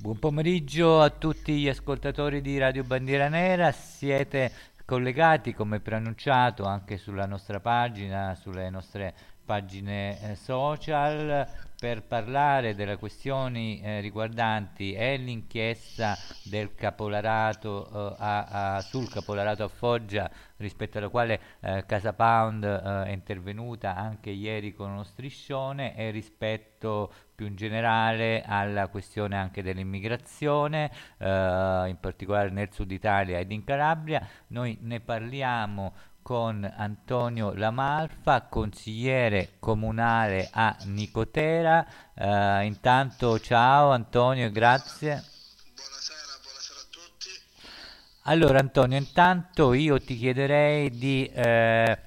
Buon pomeriggio a tutti gli ascoltatori di Radio Bandiera Nera, siete collegati come preannunciato anche sulla nostra pagina, sulle nostre pagine eh, social per parlare delle questioni eh, riguardanti l'inchiesta del capolarato, eh, a, a, sul capolarato a Foggia rispetto alla quale eh, Casa Pound eh, è intervenuta anche ieri con uno striscione e rispetto più in generale alla questione anche dell'immigrazione, eh, in particolare nel sud Italia ed in Calabria. Noi ne parliamo con Antonio Lamalfa, consigliere comunale a Nicotera. Uh, intanto ciao Antonio e grazie. Buonasera, buonasera a tutti. Allora Antonio, intanto io ti chiederei di eh,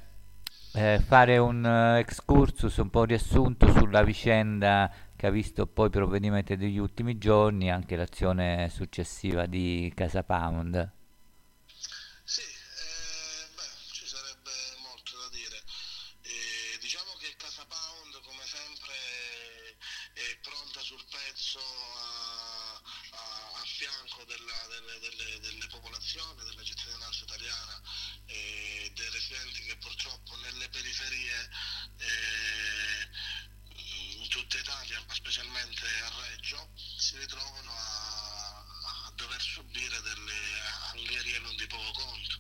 eh, fare un uh, excursus, un po' riassunto sulla vicenda che ha visto poi i provvedimenti degli ultimi giorni, anche l'azione successiva di Casa Pound. sul pezzo a, a, a fianco della, delle, delle, delle, popolazioni, della cittadinanza italiana e dei residenti che purtroppo nelle periferie eh, in tutta Italia, ma specialmente a Reggio, si ritrovano a, a dover subire delle angherie non di poco conto.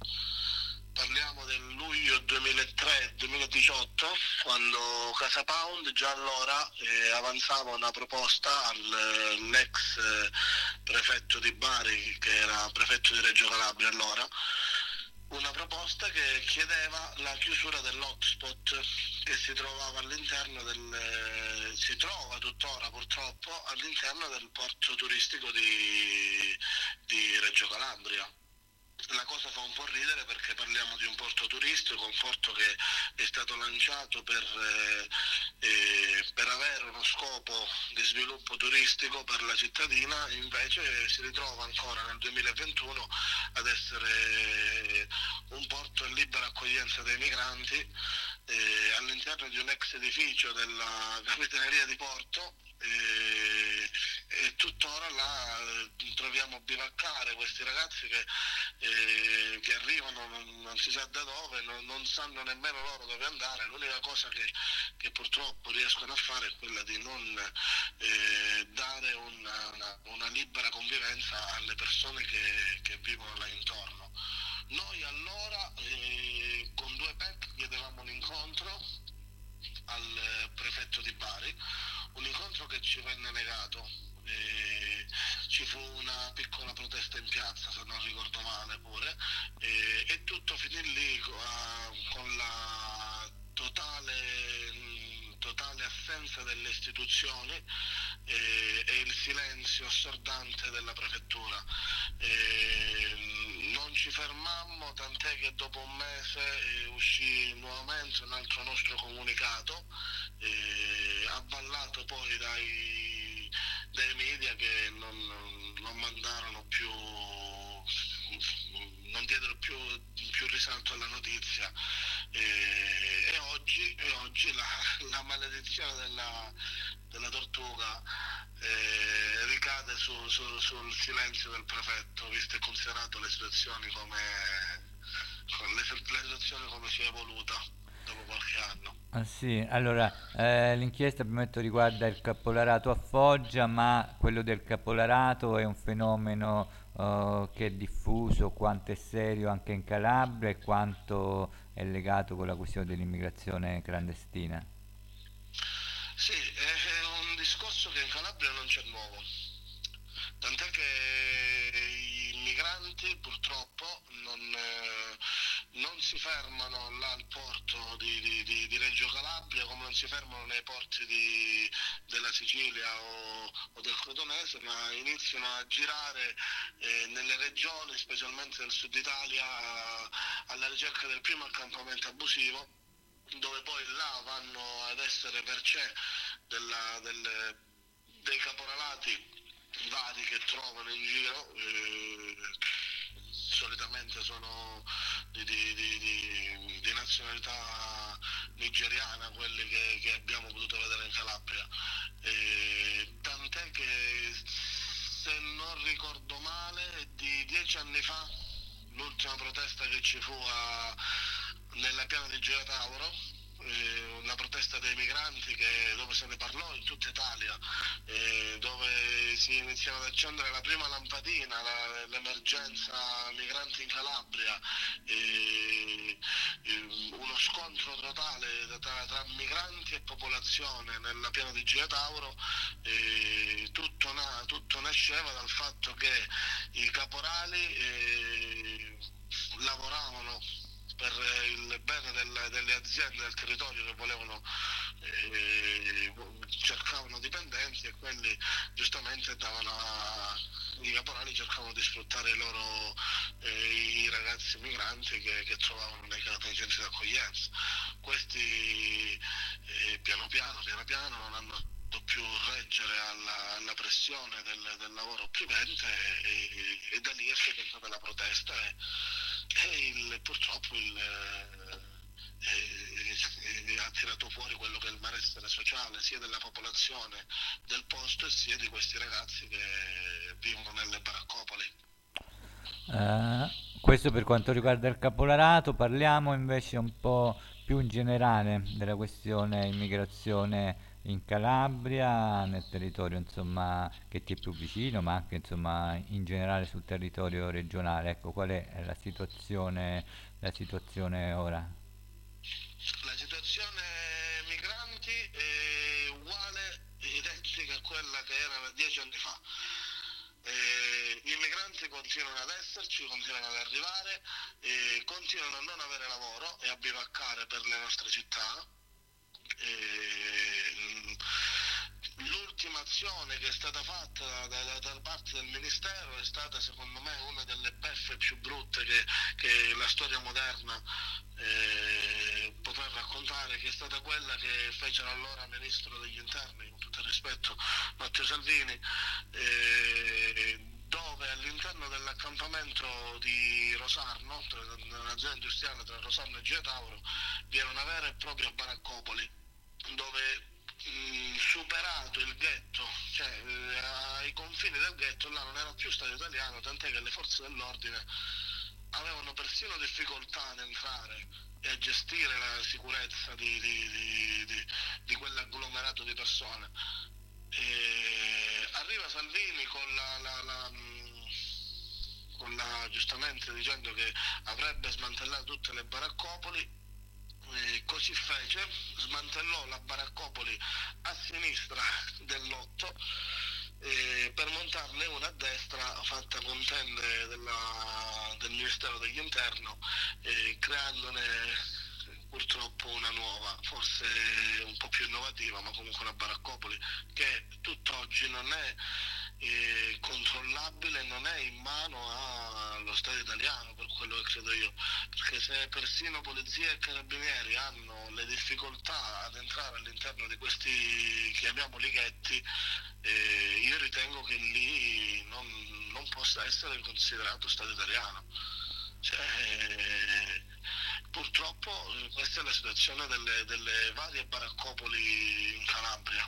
Casa Pound già allora eh, avanzava una proposta all'ex eh, prefetto di Bari, che era prefetto di Reggio Calabria allora, una proposta che chiedeva la chiusura dell'hotspot che si trovava all'interno del eh, si trova tuttora purtroppo all'interno del porto turistico di, di Reggio Calabria la cosa fa un po' ridere perché parliamo di un porto turistico, un porto che è stato lanciato per, eh, eh, per, avere uno scopo di sviluppo turistico per la cittadina, invece si ritrova ancora nel 2021 ad essere un porto in libera accoglienza dei migranti eh, all'interno di un ex edificio della Capitaneria di Porto eh, e tuttora là eh, troviamo bivaccare questi ragazzi che, eh, che arrivano non, non, si sa da dove, non, non, sanno nemmeno loro dove andare, l'unica cosa che, che, purtroppo riescono a fare è quella di non eh, dare una, una, una, libera convivenza alle persone che, che vivono là intorno. Noi allora eh, con due PEC chiedevamo un incontro al eh, prefetto di Bari, un incontro che ci venne negato. Eh, ci fu una piccola protesta in piazza, se non ricordo male pure, eh, e tutto finì lì con la totale, totale assenza delle istituzioni eh, e il silenzio assordante della prefettura. Non ci fermammo, tant'è che dopo un mese eh, uscì nuovamente un altro nostro comunicato, eh, avvallato poi dai, dai media che non, non mandarono più non diedero più, più, risalto alla notizia. E, e oggi, e oggi la, la, maledizione della, della tortuga eh, ricade su, su, sul silenzio del prefetto, visto e considerato le situazioni come, le, le situazioni come si è evoluta dopo qualche anno. Ah, sì, allora eh, l'inchiesta prima riguarda il capolarato a Foggia, ma quello del capolarato è un fenomeno uh, che è diffuso, quanto è serio anche in Calabria e quanto è legato con la questione dell'immigrazione clandestina. Sì, è un discorso che in Calabria non c'è nuovo, tant'è che i migranti purtroppo eh, si fermano là al porto di, di, di, Reggio Calabria come non si fermano nei porti di, della Sicilia o, o, del Crotonese, ma iniziano a girare eh, nelle regioni, specialmente nel sud Italia, alla ricerca del primo accampamento abusivo, dove poi là vanno ad essere percè della, delle, dei caporalati vari che trovano in giro. Eh, solitamente sono di, di, di, di nazionalità nigeriana, quelli che, che, abbiamo potuto vedere in Calabria. E, tant'è che se ricordo male, di dieci anni fa, l'ultima protesta che ci fu a, nella piana di Gioia Tauro, eh, una protesta dei migranti che, dove se ne parlò in tutta Italia, eh, dove si iniziava ad accendere la prima lampadina, la, l'emergenza migranti in Calabria, eh, eh uno scontro totale tra, tra, migranti e popolazione nella piana di Gioia Tauro, eh, tutto, na, tutto, nasceva dal fatto che i caporali eh, lavoravano per il bene del, delle aziende del territorio che volevano, eh, cercavano dipendenti e quelli giustamente davano a, i caporali cercavano di sfruttare i loro eh, i ragazzi migranti che, che trovavano nei, nei centri d'accoglienza. Questi eh, piano piano, piano piano non hanno più reggere alla, alla pressione del, del, lavoro opprimente e, e, da lì è stata la protesta e, e il, purtroppo il, eh, ha tirato fuori quello che è il malessere sociale sia della popolazione del posto sia di questi ragazzi che vivono nelle baraccopoli. Uh, questo per quanto riguarda il capolarato, parliamo invece un po' più in generale della questione immigrazione in Calabria, nel territorio insomma, che ti è più vicino, ma anche insomma, in generale sul territorio regionale. Ecco, qual è la situazione, la situazione ora? La situazione migranti è uguale, identica a quella che era dieci anni fa. Eh, I migranti continuano ad esserci, continuano ad arrivare, eh, continuano a non avere lavoro e a bivaccare per le nostre città Ehm, l'ultima azione che è stata fatta da, da, da, parte del Ministero è stata secondo me una delle beffe più brutte che, che la storia moderna eh, potrà raccontare, che è stata quella che fece l'allora Ministro degli Interni, con tutto il rispetto, Matteo Salvini, eh, dove all'interno dell'accampamento di Rosarno, un'azienda industriale tra Rosarno e Gio Tauro, viene una vera e propria baraccopoli dove mh, superato il ghetto, cioè eh, ai confini del ghetto là non era più Stato italiano, tant'è che le forze dell'ordine avevano persino difficoltà ad entrare e a gestire la sicurezza di, di, di, di quell'agglomerato di persone. E arriva Salvini con la, la, la con la, giustamente dicendo che avrebbe smantellato tutte le baraccopoli eh, così fece, smantellò la baraccopoli a sinistra del lotto eh, per montarne una a destra fatta con tende della, del Ministero degli Interno, eh, creandone purtroppo una nuova, forse un po' più innovativa, ma comunque una baraccopoli che tutt'oggi non è eh, controllabile, non è in mano allo Stato italiano, per quello che credo io, perché se persino polizia e carabinieri hanno le difficoltà ad entrare all'interno di questi, chiamiamoli ghetti, eh, io ritengo che lì non, non possa essere considerato Stato italiano. Cioè, purtroppo questa è la situazione delle, delle varie baraccopoli in Calabria.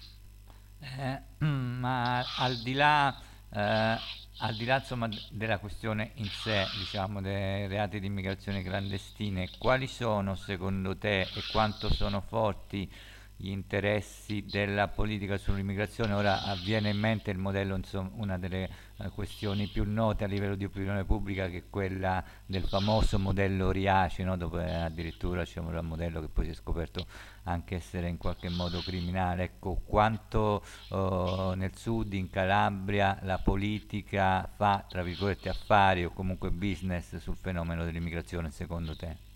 Eh, mm, ma al di là, eh, al di là insomma, della questione in sé, diciamo, dei reati di immigrazione clandestine, quali sono secondo te e quanto sono forti gli interessi della politica sull'immigrazione. Ora viene in mente il modello, insomma, una delle uh, questioni più note a livello di opinione pubblica che è quella del famoso modello Riace, no? dove addirittura c'è un modello che poi si è scoperto anche essere in qualche modo criminale. Ecco, quanto uh, nel sud, in Calabria, la politica fa, tra virgolette, affari o comunque business sul fenomeno dell'immigrazione secondo te?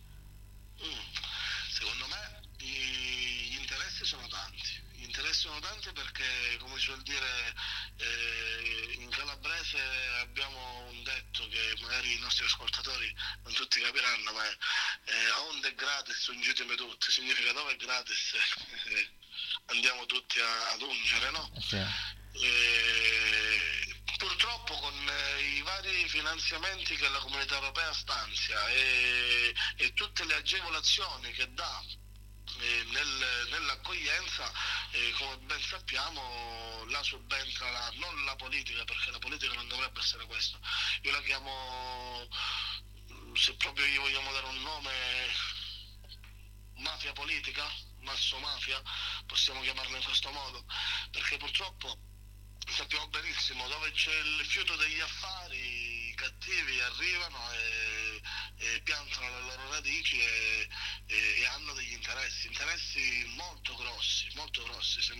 Suol dire eh, in calabrese abbiamo un detto che magari i nostri ascoltatori non tutti capiranno, ma è eh, onde gratis ungitemi tutti, significa dove è gratis eh, andiamo tutti a, ad ungere, no? Sì. purtroppo con eh, i vari finanziamenti che la comunità europea stanzia e, e tutte le agevolazioni che dà nel, nell'accoglienza E come ben sappiamo là subentra la, non la politica, perché la politica non dovrebbe essere questo. Io la chiamo, se proprio gli vogliamo dare un nome, mafia politica, masso mafia, possiamo chiamarla in questo modo, perché purtroppo sappiamo benissimo dove c'è il fiuto degli affari, cattivi arrivano e, e piantano le loro radici e, e, e, hanno degli interessi, interessi molto grossi, molto grossi. Se,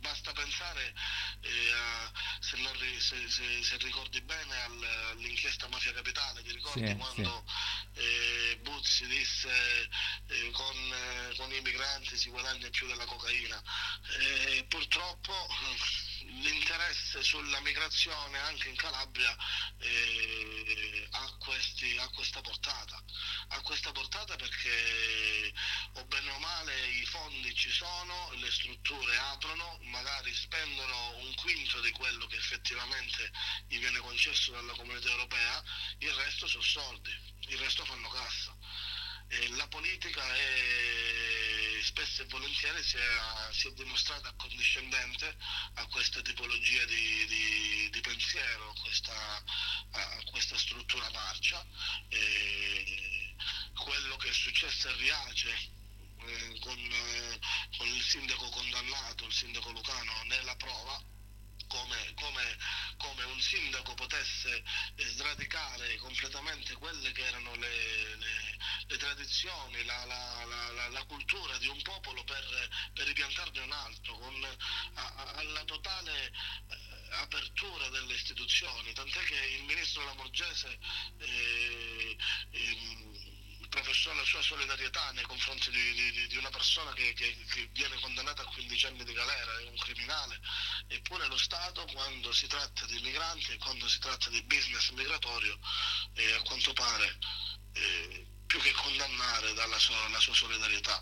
basta pensare eh, a, se, non, se, se, ricordi bene al, all'inchiesta Mafia Capitale, ti ricordi sì, quando sì. Eh, Buzzi disse eh, con, eh, con, i migranti si guadagna più della cocaina. Eh, purtroppo l'interesse sulla migrazione anche in Calabria eh, ha, questi, ha, questa portata. Ha questa portata perché o bene o male i fondi ci sono, le strutture aprono, magari spendono un quinto di quello che effettivamente gli viene concesso dalla comunità europea, il resto sono soldi, il resto fanno cassa. Spesso e volentieri si è, si è, dimostrata accondiscendente a questa tipologia di, di, di pensiero, a questa, a questa, struttura marcia. E quello che è successo a Riace eh, con, eh, con il sindaco condannato, il sindaco Lucano, nella prova, come, come, come, un sindaco potesse sradicare completamente quelle che erano le, le, le tradizioni, la, la, la, la, cultura di un popolo per, per ripiantarne un altro, con, a, alla totale eh, apertura delle istituzioni, tant'è che il ministro Lamorgese eh, eh, professò la sua solidarietà nei confronti di, di, di una persona che, che, che, viene condannata a 15 anni di galera, è un criminale, eppure lo Stato quando si tratta di migranti e quando si tratta di business migratorio, eh, a quanto pare, eh, più che condannare dalla sua, la sua solidarietà.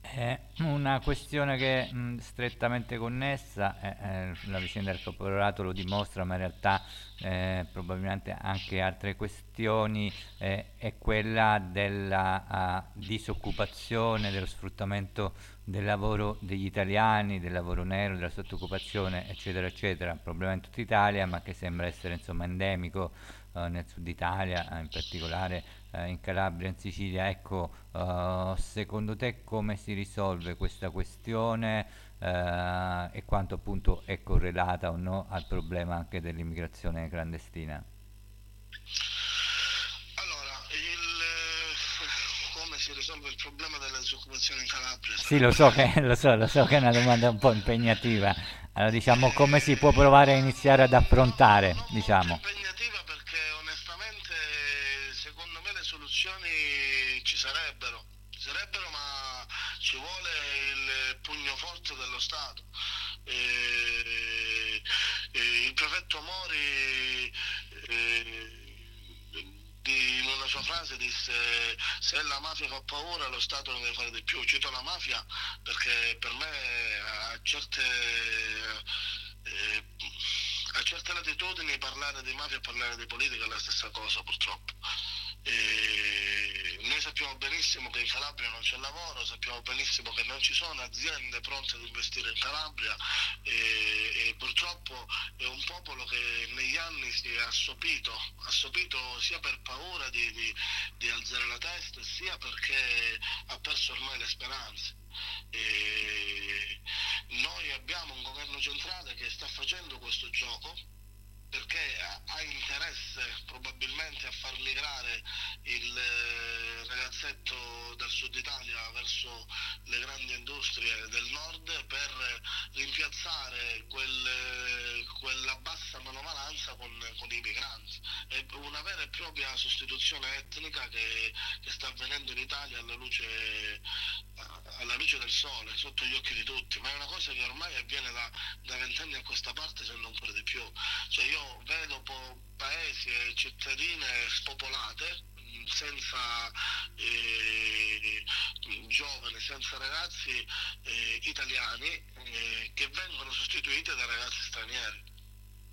È una questione che mh, strettamente connessa, eh, eh, la vicenda del caporalato lo dimostra, ma in realtà eh, probabilmente anche altre questioni, eh, è quella della uh, disoccupazione, dello sfruttamento del lavoro degli italiani, del lavoro nero, della sottooccupazione, eccetera, eccetera, problema in tutta Italia, ma che sembra essere insomma endemico uh, nel sud Italia, uh, in particolare eh, in Calabria, in Sicilia. Ecco, eh, secondo te come si risolve questa questione eh, e quanto appunto è correlata o no al problema anche dell'immigrazione clandestina? Allora, il, eh, come si risolve il problema della disoccupazione in Calabria? Sì, lo so, che, lo, so, lo so che è una domanda un po' impegnativa. Allora, diciamo, come si può provare a iniziare ad affrontare? Diciamo. Impegnativa perché onestamente secondo me le soluzioni ci sarebbero, ci sarebbero ma ci vuole il pugno forte dello Stato. E, e il prefetto Mori e, in una sua frase disse se la mafia fa paura lo Stato non deve fare di più. Cito la mafia perché per me a certe... Eh, a certe latitudini parlare di mafia e parlare di politica è la stessa cosa purtroppo. E noi sappiamo benissimo che in Calabria non c'è lavoro, sappiamo benissimo che non ci sono aziende pronte ad investire in Calabria e, e purtroppo è un popolo che negli anni si è assopito, assopito sia per paura di, di, di alzare la testa sia perché ha perso ormai le speranze. E noi abbiamo un governo centrale che sta facendo questo gioco perché ha interesse probabilmente a far migrare il eh, ragazzetto del sud Italia verso le grandi industrie del nord rimpiazzare quel, quella bassa manovalanza con, con, i migranti. È una vera e propria sostituzione etnica che, che sta avvenendo in Italia alla luce, alla luce, del sole, sotto gli occhi di tutti, ma è una cosa che ormai avviene da vent'anni a questa parte se non pure di più. Cioè io vedo paesi e cittadine spopolate senza eh, giovani, senza ragazzi eh, italiani eh, che vengono sostituiti da ragazzi stranieri.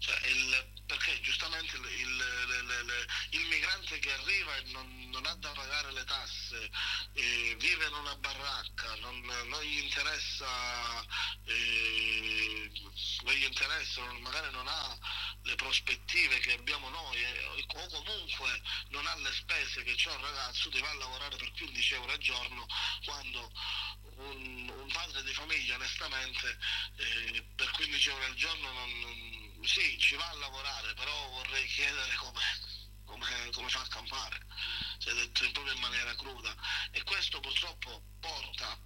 Cioè il, perché giustamente il, il, il, migrante che arriva e non, non ha da pagare le tasse, eh, vive in una baracca, non, non gli interessa, eh, non gli interessa, magari non ha le prospettive che abbiamo noi eh, o comunque non ha le spese che c'è un ragazzo va a lavorare per 15 euro al giorno quando un, un padre di famiglia onestamente eh, per 15 euro al giorno non, sì, ci va a lavorare, però vorrei chiedere come, come, fa a campare, cioè detto proprio in maniera cruda. E questo purtroppo porta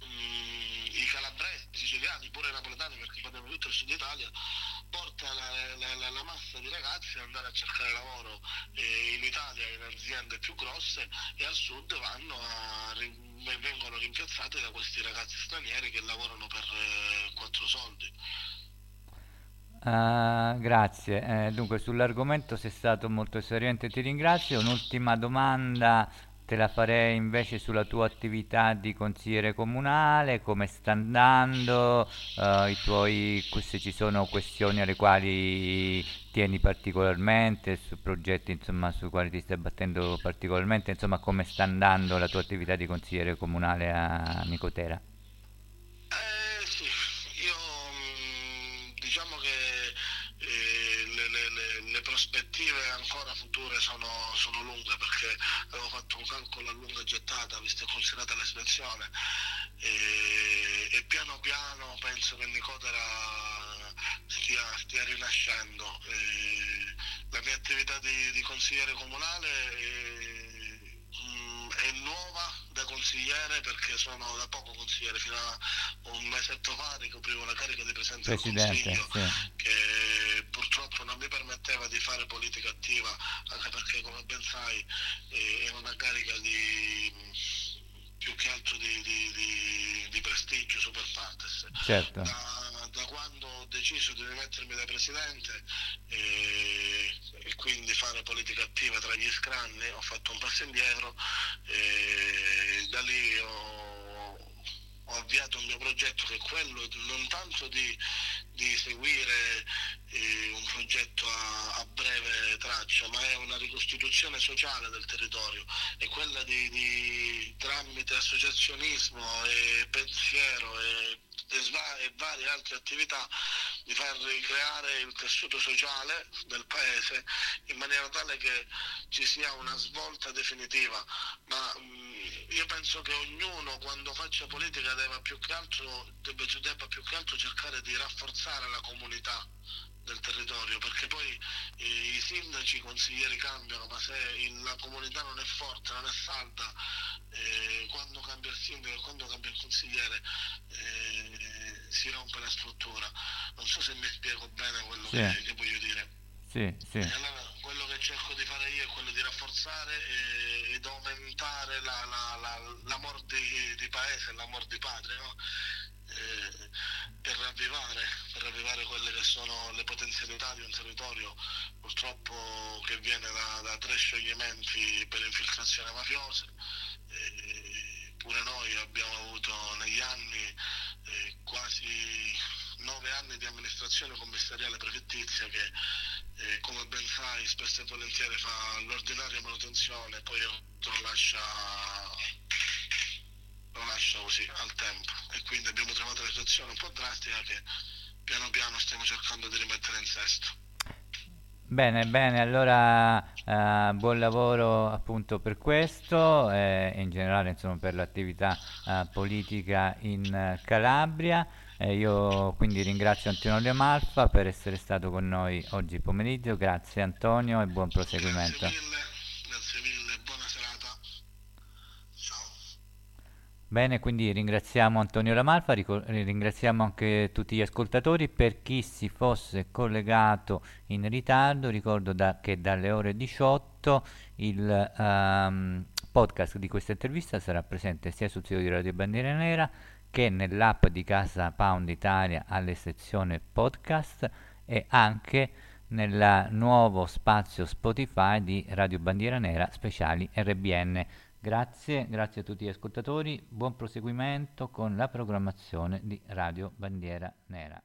um, i calabresi, i siciliani, pure i napoletani, perché parliamo tutto il sud Italia, porta la, la, la, la, massa di ragazzi ad andare a cercare lavoro eh, in Italia in aziende più grosse e al sud vanno a vengono rimpiazzate da questi ragazzi stranieri che lavorano per eh, quattro soldi. Uh, grazie, eh, dunque sull'argomento sei stato molto esauriente, ti ringrazio. Un'ultima domanda te la farei invece sulla tua attività di consigliere comunale, come sta andando, i tuoi, se ci sono questioni alle quali tieni particolarmente, su progetti insomma, sui quali ti stai battendo particolarmente, insomma come sta andando la tua attività di consigliere comunale a Nicotera? Ancora future sono, sono, lunghe perché avevo fatto un calcolo a lunga gettata, visto e considerata la situazione e, e, piano piano penso che Nicotera stia, stia rinascendo. E la mia attività di, di consigliere comunale è, mm, è nuova da consigliere perché sono da poco consigliere, fino a un mesetto fa ricoprivo la carica di presenza Presidente, del consiglio sì. che purtroppo non mi permetteva di fare politica attiva anche perché come ben sai è una carica di più che altro di, di, di, prestigio super partes. Certo. Da, da, quando ho deciso di rimettermi da presidente e, e, quindi fare politica attiva tra gli scranni ho fatto un passo indietro e da lì ho, ho avviato un mio progetto che è quello non tanto di, di seguire eh, un progetto a, a, breve traccia, ma è una ricostituzione sociale del territorio, è quella di, di tramite associazionismo e pensiero e, e, sva- e varie altre attività di far ricreare il tessuto sociale del paese in maniera tale che ci sia una svolta definitiva. Ma, mh, io penso che ognuno quando faccia politica debba più che altro, debba, debba più che altro cercare di rafforzare la comunità del territorio perché poi eh, i sindaci, i consiglieri cambiano ma se il, la comunità non è forte, non è salda eh, quando cambia il sindaco quando cambia il consigliere eh, si rompe la struttura non so se mi spiego bene quello sì. che, che, voglio dire sì, sì. Cerco di fare io è quello di rafforzare e, ed aumentare l'amor la, di, di paese, l'amor di padre no? Eh, per ravvivare, per ravvivare quelle che sono le potenzialità di un territorio purtroppo che viene da, da tre scioglimenti per infiltrazione mafiosa. Eh, pure noi abbiamo avuto negli anni eh, quasi nove anni di amministrazione commissariale prefettizia che eh, come ben sai spesso e volentieri fa l'ordinaria manutenzione e poi lo lascia lo lascia così al tempo e quindi abbiamo trovato una situazione un po' drastica che piano piano stiamo cercando di rimettere in sesto. Bene, bene, allora eh, buon lavoro appunto per questo eh, e in generale insomma, per l'attività eh, politica in eh, io quindi ringrazio Antonio Malfa per essere stato con noi oggi pomeriggio, grazie Antonio e buon proseguimento. Grazie mille. Bene, quindi ringraziamo Antonio Lamalfa, ringraziamo anche tutti gli ascoltatori. Per chi si fosse collegato in ritardo, ricordo da, che dalle ore 18 il um, podcast di questa intervista sarà presente sia sul sito di Radio Bandiera Nera che nell'app di Casa Pound Italia alle sezione podcast e anche nel nuovo spazio Spotify di Radio Bandiera Nera speciali RBN. Grazie, grazie a tutti gli ascoltatori, buon proseguimento con la programmazione di Radio Bandiera Nera.